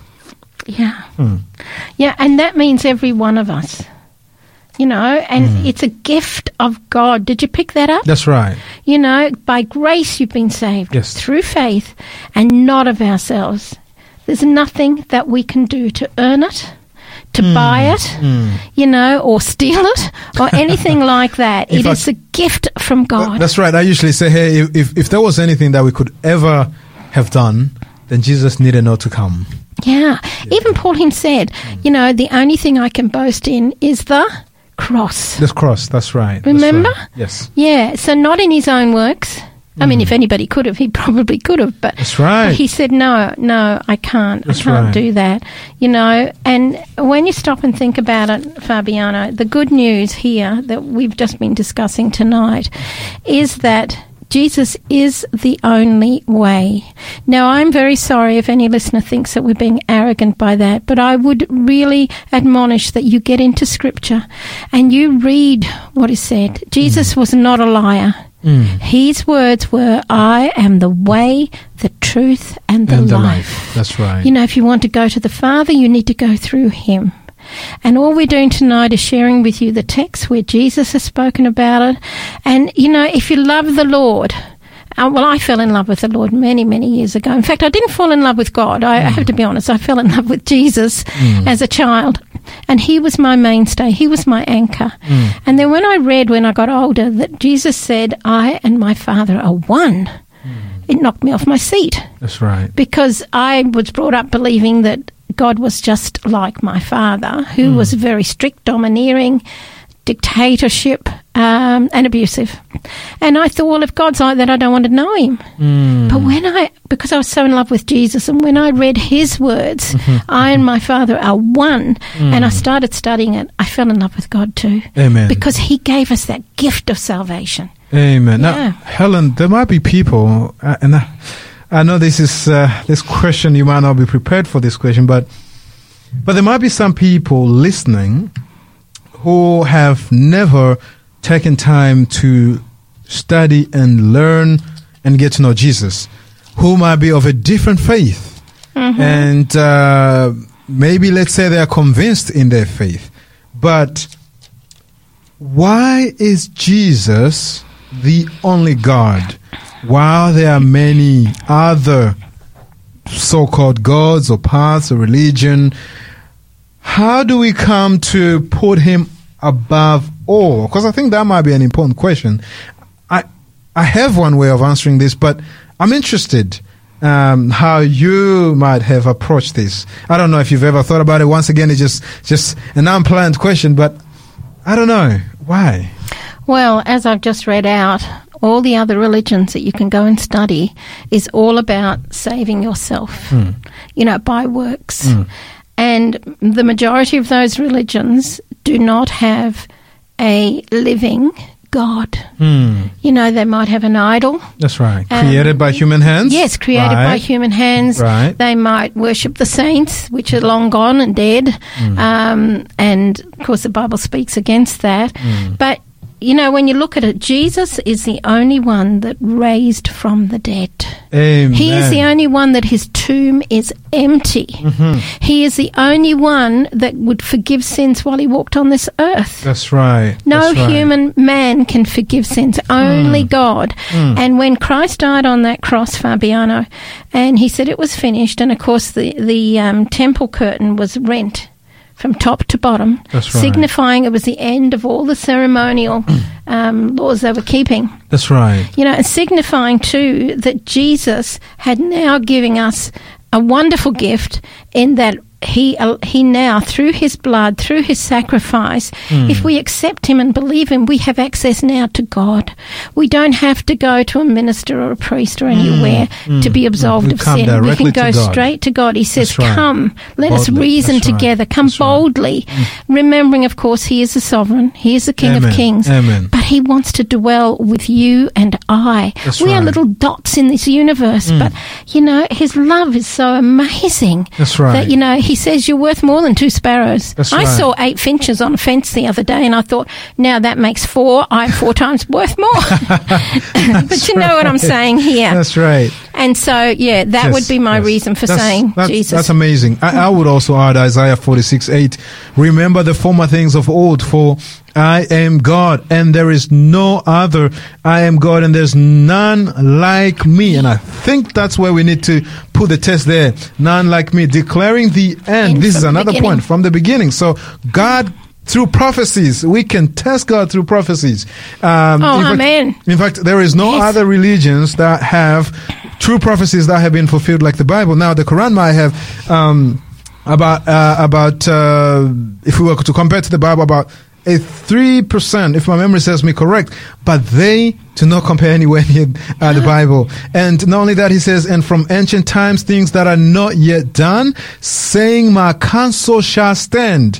Yeah. Hmm. Yeah, and that means every one of us. You know, and Hmm. it's a gift of God. Did you pick that up? That's right. You know, by grace you've been saved Yes. through faith and not of ourselves. There's nothing that we can do to earn it, to Hmm. buy it, you know, or steal it, or *laughs* anything like that. It I- is a gift from God. That's right. I usually say, hey, if, if, there was anything that we could ever have done, then Jesus needed not to come. Yeah. Even Paul him said, you know, the only thing I can boast in is the cross. This cross, that's right. That's Remember? right. Yes. Yeah, so not in his own works. I mean, if anybody could have, he *laughs* probably could have. But, Mm. That's right. but he said, no, no, I can't. That's I can't right. do that. You know, and when you stop and think about it, Fabiano, the good news here that we've just been discussing tonight is that Jesus is the only way. Now, I'm very sorry if any listener thinks that we're being arrogant by that, but I would really admonish that you get into Scripture and you read what is said. Mm. Jesus was not a liar. His words were, I am the way, the truth, and the, and the life. life. That's right. You know, if you want to go to the Father, you need to go through Him. And all we're doing tonight is sharing with you the text where Jesus has spoken about it. And, you know, if you love the Lord, uh, well, I fell in love with the Lord many, many years ago. In fact, I didn't fall in love with God. I, I mm. have to be honest. I fell in love with Jesus mm. as a child. And He was my mainstay. He was my anchor. Mm. And then when I read, when I got older, that Jesus said, I and my Father are one, it knocked me off my seat that's right. because I was brought up believing that God was just like my father, who hmm. was very strict, domineering, dictatorship, um, and abusive. And I thought, well, if God's like that, I don't want to know him. Hmm. But when I, because I was so in love with Jesus, and when I read his words, mm-hmm. I and my father are one, hmm. and I started studying it, I fell in love with God too. Amen. Because he gave us that gift of salvation. Amen. Now, Helen, there might be people, uh, and I, I know this is uh, this question. You might not be prepared for this question, but but there might be some people listening who have never taken time to study and learn and get to know Jesus, who might be of a different faith, and uh, maybe let's say they are convinced in their faith, but why is Jesus the only God while there are many other so called gods or paths or religion? How do we come to put him above all? Because I think that might be an important question. I I have one way of answering this, but I'm interested um, how you might have approached this. I don't know if you've ever thought about it. Once again, it's just just an unplanned question, but I don't know why. Well, as I've just read out, all the other religions that you can go and study is all about saving yourself, you know, by works. And the majority of those religions do not have a living God. Hmm. You know, they might have an idol. That's right. Um, Created by human hands. Yes, created by human hands. Right. They might worship the saints, which are long gone and dead. Mm. Um, and of course, the Bible speaks against that. Mm. But you know, when you look at it, Jesus is the only one that raised from the dead. Amen. He is the only one that his tomb is empty. Mm-hmm. He is the only one that would forgive sins while he walked on this earth. That's right. No That's right. Human man can forgive sins, only God. And when Christ died on that cross, Fabiano, and he said it was finished, and of course the, the um, temple curtain was rent from top to bottom, That's right. signifying it was the end of all the ceremonial *clears throat* um, laws they were keeping. That's right. You know, and signifying too that Jesus had now giving us a wonderful gift in that he uh, he now through his blood through his sacrifice Hmm. if we accept him and believe him we have access now to God we don't have to go to a minister or a priest or anywhere to be absolved Hmm. Of sin we can go God. straight to God he says right. come let us reason right. together come That's right. boldly remembering of course he is the sovereign he is the king Amen. of kings Amen. but he wants to dwell with you and I. That's we are. Mm. little dots in this universe, but you know, his love is so amazing. That's right. That you know, he says you're worth more than two sparrows. That's I right. saw eight finches on a fence the other day, and I thought, now that makes four. I'm four *laughs* times worth more. *laughs* but you know what I'm saying here. That's right. And so, yeah, that Yes, would be my yes. reason for That's- saying that's, Jesus. That's amazing. I, I would also add Isaiah 46 8. Remember the former things of old, for I am God, and there is no other. I am God, and there's none like me. And I think that's where we need to put the test there. None like me. Declaring the end. End this is another beginning. point from the beginning. So God. Through prophecies, we can test God through prophecies. Um, Oh, in fact- amen. in fact, there is no Yes. other religions that have true prophecies that have been fulfilled like the Bible. Now, the Quran might have um, about uh, about uh, if we were to compare to the Bible about a three percent, if my memory serves me correct, but they do not compare anywhere near uh, the Bible. And not only that, he says, and from ancient times things that are not yet done, saying, "My counsel shall stand,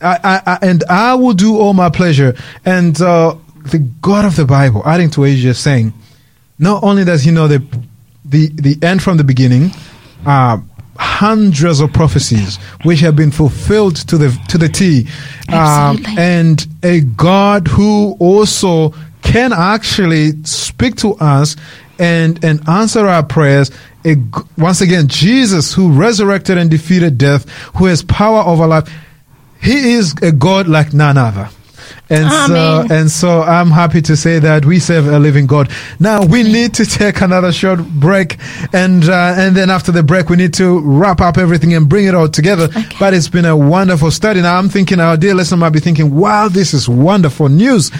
I, I, I, and I will do all my pleasure." And uh, the God of the Bible, adding to what he's just saying, not only does he know the the the end from the beginning, uh, hundreds of prophecies which have been fulfilled to the to the T, um, and a God who also can actually speak to us and and answer our prayers. A once again, Jesus who resurrected and defeated death, who has power over life. He is a God like none other. And Amen. so, and so I'm happy to say that we serve a living God. Now we need to take another short break, and uh, and then after the break we need to wrap up everything and bring it all together. But it's been a wonderful study. Now I'm thinking our dear listener might be thinking, "Wow, this is wonderful news."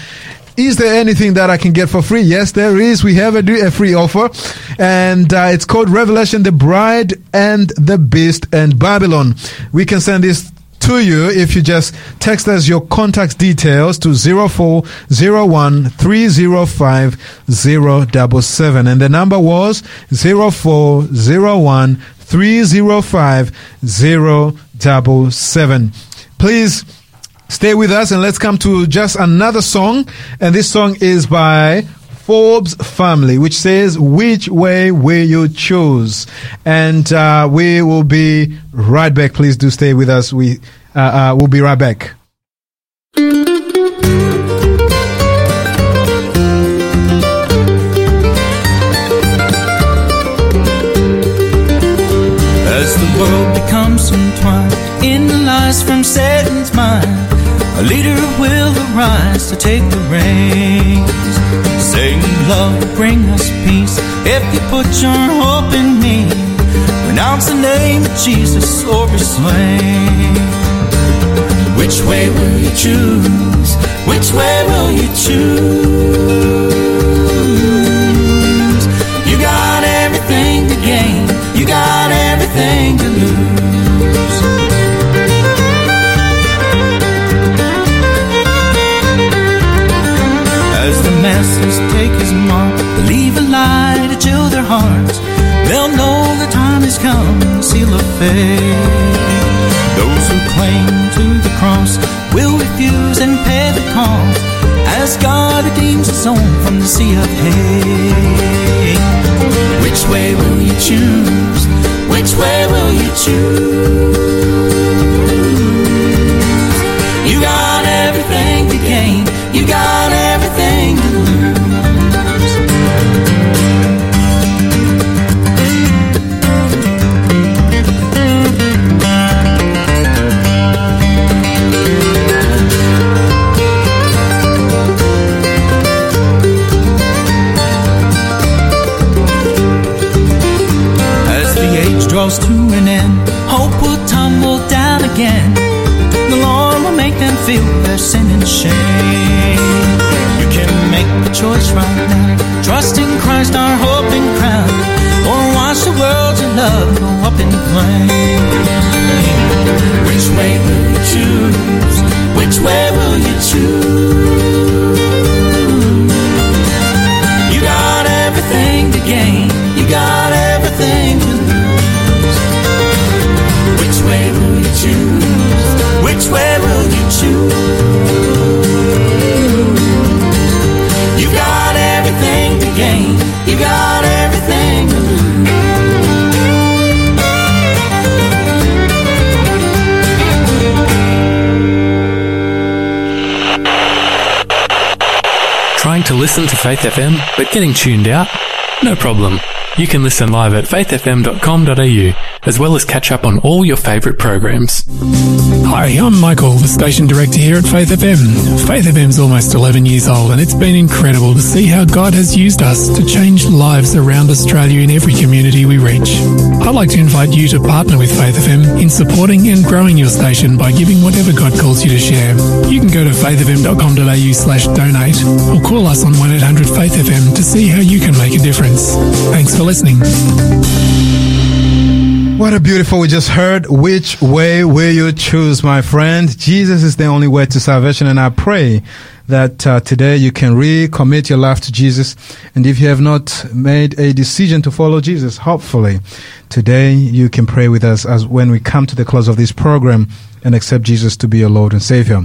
Is there anything that I can get for free? Yes, there is. We have a, a free offer, and uh, it's called Revelation: The Bride and the Beast and Babylon. We can send this to you if you just text us your contact details to 0401 305 077 and the number was 0401 305 077 please stay with us and let's come to just another song. And this song is by Forbes family, which says, Which way will you choose? And uh, we will be right back. Please do stay with us. We uh, uh, will be right back. As the world becomes entwined in the lies from Satan's mind, a leader will arise. To take the reins. Saying love will bring us peace if you put your hope in me. Pronounce the name of Jesus or be slain. Which way will you choose? Which way will you choose? Believe a lie to chill their hearts. They'll know the time has come, the seal of faith. Those who cling to the cross will refuse and pay the cost as God redeems his own from the sea of hate. Which way will you choose? Which way will you choose? Listen to Faith FM but getting tuned out? No problem. You can listen live at faithfm.com.au as well as catch up on all your favourite programs. Hi, I'm Michael, the station director here at Faith FM. Faith FM's almost 11 years old and it's been incredible to see how God has used us to change lives around Australia in every community we reach. I'd like to invite you to partner with Faith FM in supporting and growing your station by giving whatever God calls you to share. You can go to faithfm.com.au slash donate or call us on 1800 Faith FM to see how you can make a difference. Thanks for listening. What a beautiful we just heard. Which way will you choose, my friend? Jesus is the only way to salvation, and I pray that uh, today you can recommit your life to Jesus. And if you have not made a decision to follow Jesus, hopefully today you can pray with us as when we come to the close of this program and accept Jesus to be your Lord and Savior.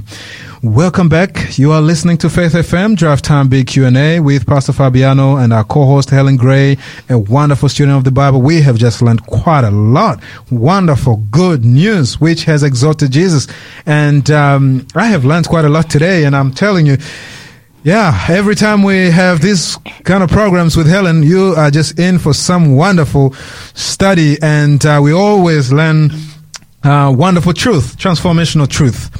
Welcome back. You are listening to Faith FM Drive Time Big Q&A with Pastor Fabiano and our co-host Helen Gray, a wonderful student of the Bible. We have just learned quite a lot. Wonderful, good news, which has exalted Jesus. And um, I have learned quite a lot today, and I'm telling you, yeah, every time we have these kind of programs with Helen, you are just in for some wonderful study, and uh, we always learn uh, wonderful truth, transformational truth.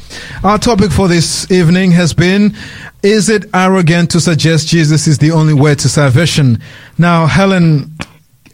Our topic for this evening has been Is it arrogant to suggest Jesus is the only way to salvation? Now, Helen,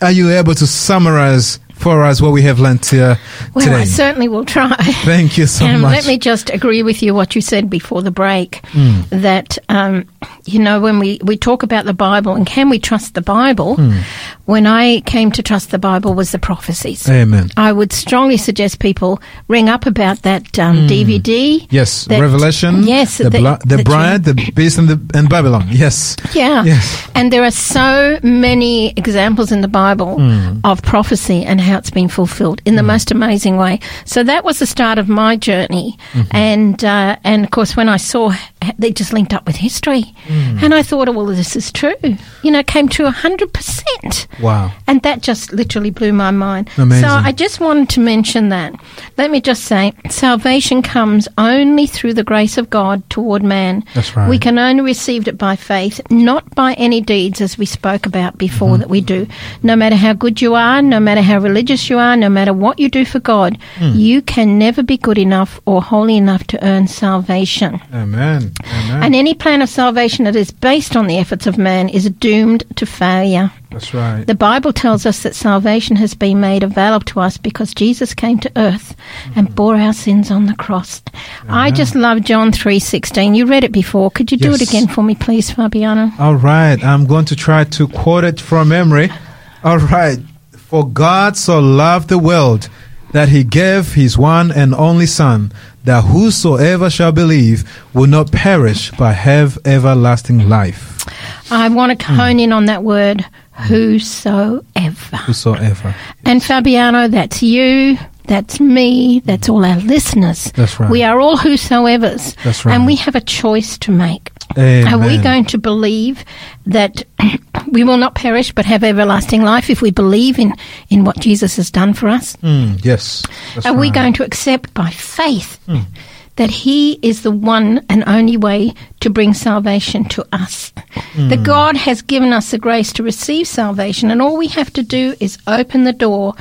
are you able to summarize for us what we have learnt here Well, today? I certainly will try. Thank you so and much. let me just agree with you what you said before the break Hmm. that um, you know when we, we talk about the Bible and can we trust the Bible? Hmm. When I came to trust the Bible was the prophecies. Amen. I would strongly suggest people ring up about that um, DVD. Hmm. Yes, that- Revelation. Yes, the, that- bla- the you- bride, the beast, and the and Babylon. Yes, Yeah. Yes. And there are so many examples in the Bible Hmm. of prophecy and how it's been fulfilled in the most amazing way. So that was the start of my journey. Mm-hmm. And uh, and of course, when I saw they just linked up with history, Hmm. and I thought, oh, well, this is true. You know, it came true hundred percent. Wow. And that just literally blew my mind. Amazing. So I just wanted to mention that. Let me just say, salvation comes only through the grace of God toward man. That's right. We can only receive it by faith, not by any deeds, as we spoke about before Mm-hmm. that we do. No matter how good you are, no matter how religious religious you are, no matter what you do for God, hmm. you can never be good enough or holy enough to earn salvation. Amen. Amen. And any plan of salvation that is based on the efforts of man is doomed to failure. That's right. The Bible tells us that salvation has been made available to us because Jesus came to earth and hmm. bore our sins on the cross. I just love John 3:16. You read it before. Could you do it again for me please, Fabiano? All right, I'm going to try to quote it from memory. All right. For God so loved the world that he gave his one and only Son, that whosoever shall believe will not perish but have everlasting life. I want to hone in on that word whosoever. Whosoever. And Fabiano, that's you, that's me, that's all our listeners. That's right. We are all whosoever's. That's right. And we have a choice to make. Amen. Are we going to believe that we will not perish but have everlasting life if we believe in, in what Jesus has done for us? Mm, yes. Are we right. Hmm. going to accept by faith that He is the one and only way to bring salvation to us? Hmm. That God has given us the grace to receive salvation, and all we have to do is open the door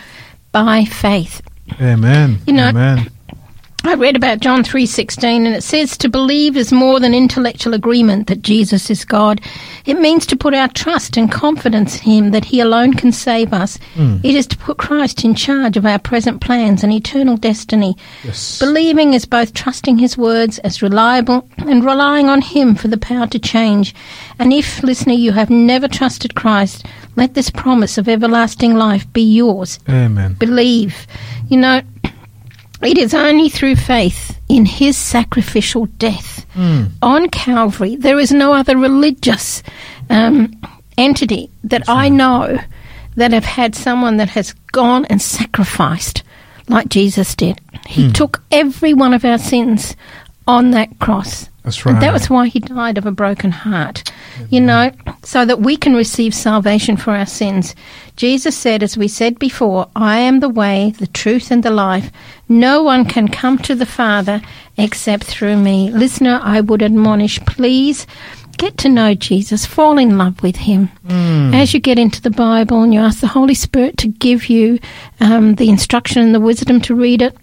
by faith. Amen. You know- Amen. I read about John 3:16 and it says to believe is more than intellectual agreement that Jesus is God. It means to put our trust and confidence in him that he alone can save us. Hmm. It is to put Christ in charge of our present plans and eternal destiny. Yes. Believing is both trusting his words as reliable and relying on him for the power to change. And if, listener, you have never trusted Christ, let this promise of everlasting life be yours Amen. believe. You know, it is only through faith in his sacrificial death on Calvary. There is no other religious um, entity that I know that have had someone that has gone and sacrificed like Jesus did. He took every one of our sins on that cross. That's right. And that was why he died of a broken heart, you know, so that we can receive salvation for our sins. Jesus said, as we said before, I am the way, the truth, and the life. No one can come to the Father except through me. Listener, I would admonish, please get to know Jesus, fall in love with him. As you get into the Bible and you ask the Holy Spirit to give you um, the instruction and the wisdom to read it,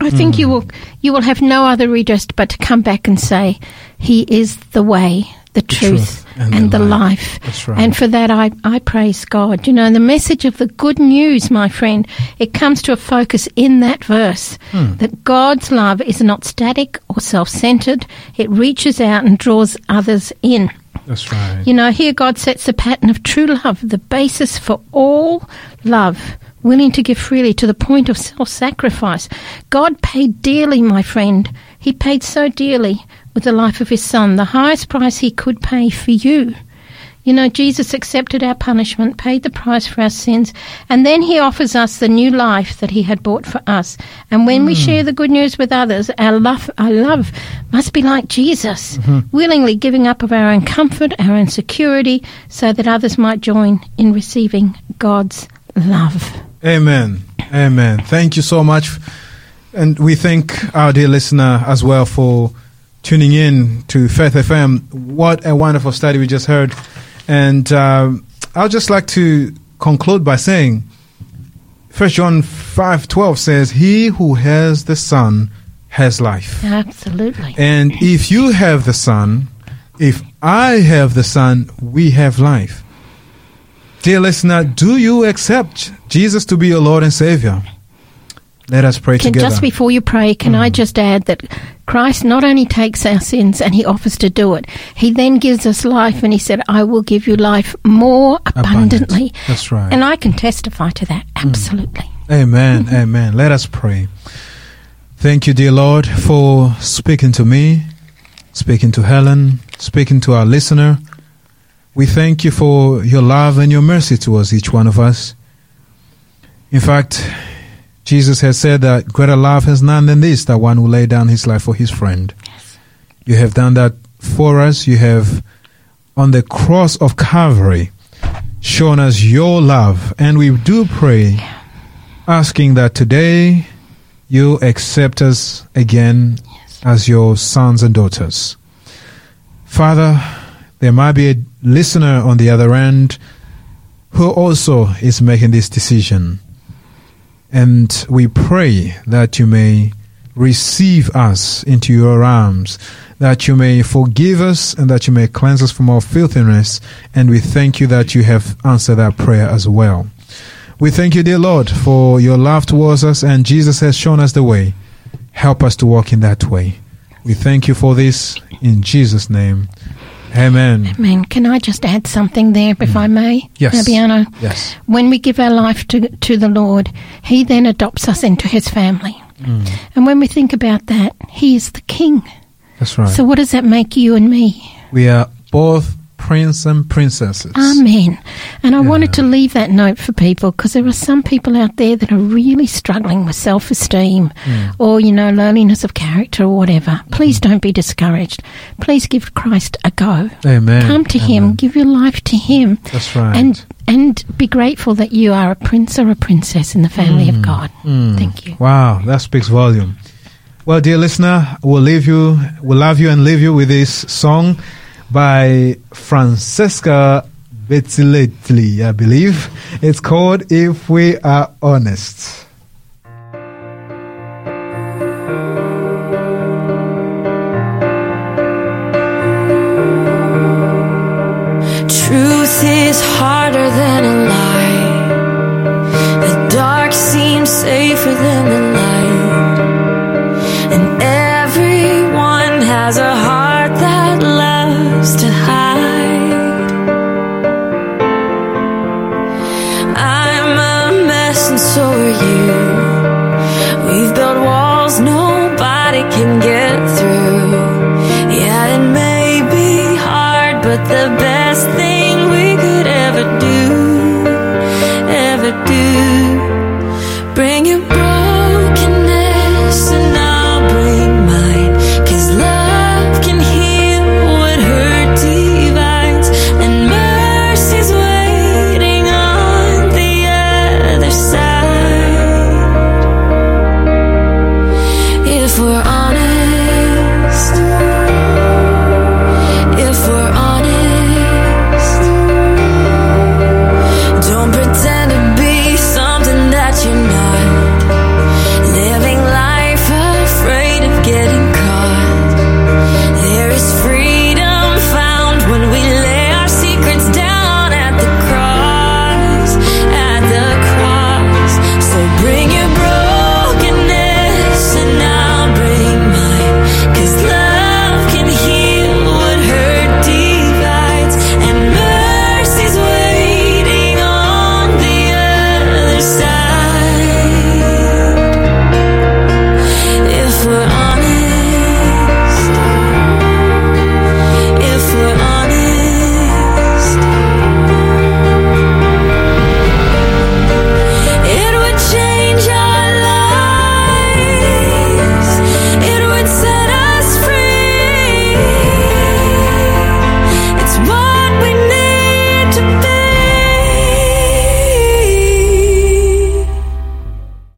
I think you will you will have no other redress but to come back and say, He is the way, the, truth, truth and and, the the, life." life. That's right. And for that I, I praise God. You know, the message of the good news, my friend, it comes to a focus in that verse Hmm. that God's love is not static or self centered. It reaches out and draws others in. That's right. You know, here God sets the pattern of true love, the basis for all love, willing to give freely to the point of self sacrifice. God paid dearly, my friend. He paid so dearly with the life of his son, the highest price he could pay for you. You know, Jesus accepted our punishment, paid the price for our sins, and then he offers us the new life that he had bought for us. And when we hmm. share the good news with others, our love, our love must be like Jesus, mm-hmm. willingly giving up of our own comfort, our own security, so that others might join in receiving God's love. Amen. Amen. Thank you so much. And we thank our dear listener as well for tuning in to Faith FM. What a wonderful study we just heard. And um, I'd just like to conclude by saying, First John five twelve says, "He who has the Son has life." Absolutely. And if you have the Son, if I have the Son, we have life. Dear listener, do you accept Jesus to be your Lord and Savior? Let us pray Can, together. just before you pray, can I hmm. just add that Christ not only takes our sins and he offers to do it, he then gives us life and he said, I will give you life more Abundant. abundantly. That's right. And I can testify to that. Hmm. Absolutely. Amen. Mm-hmm. Amen. Let us pray. Thank you, dear Lord, for speaking to me, speaking to Helen, speaking to our listener. We thank you for your love and your mercy towards each one of us. In fact, Jesus has said that greater love has none than this, that one who lay down his life for his friend. You have done that for us. You have, on the cross of Calvary, shown us your love. And we do pray, asking that today you accept us again as your sons and daughters. Father, there might be a listener on the other end who also is making this decision. And we pray that you may receive us into your arms, that you may forgive us and that you may cleanse us from all filthiness. And we thank you that you have answered our prayer as well. We thank you, dear Lord, for your love towards us, and Jesus has shown us the way. Help us to walk in that way. We thank you for this in Jesus' name. Amen. Amen. Can I just add something there, if I may? Mm. Yes. Fabiano? Yes. When we give our life to, to the Lord, He then adopts us into His family. Mm. And when we think about that, He is the King. That's right. So, what does that make you and me? we are both prince and princesses. Amen. And I Yeah. wanted to leave that note for people because there are some people out there that are really struggling with self esteem Mm. or, you know, loneliness of character or whatever. Please don't be discouraged. Please give Christ a go. Amen. Come to Him, give your life to Him. That's right. And and be grateful that you are a prince or a princess in the family of God. Mm. Thank you. Wow, that speaks volume. Well, dear listener, we'll leave you, we'll love you and leave you with this song by Francesca Battistelli, I believe. It's called If We Are Honest. Truth is harder than a lie. The dark seems safer than the I'm a mess and so are you. We've built walls no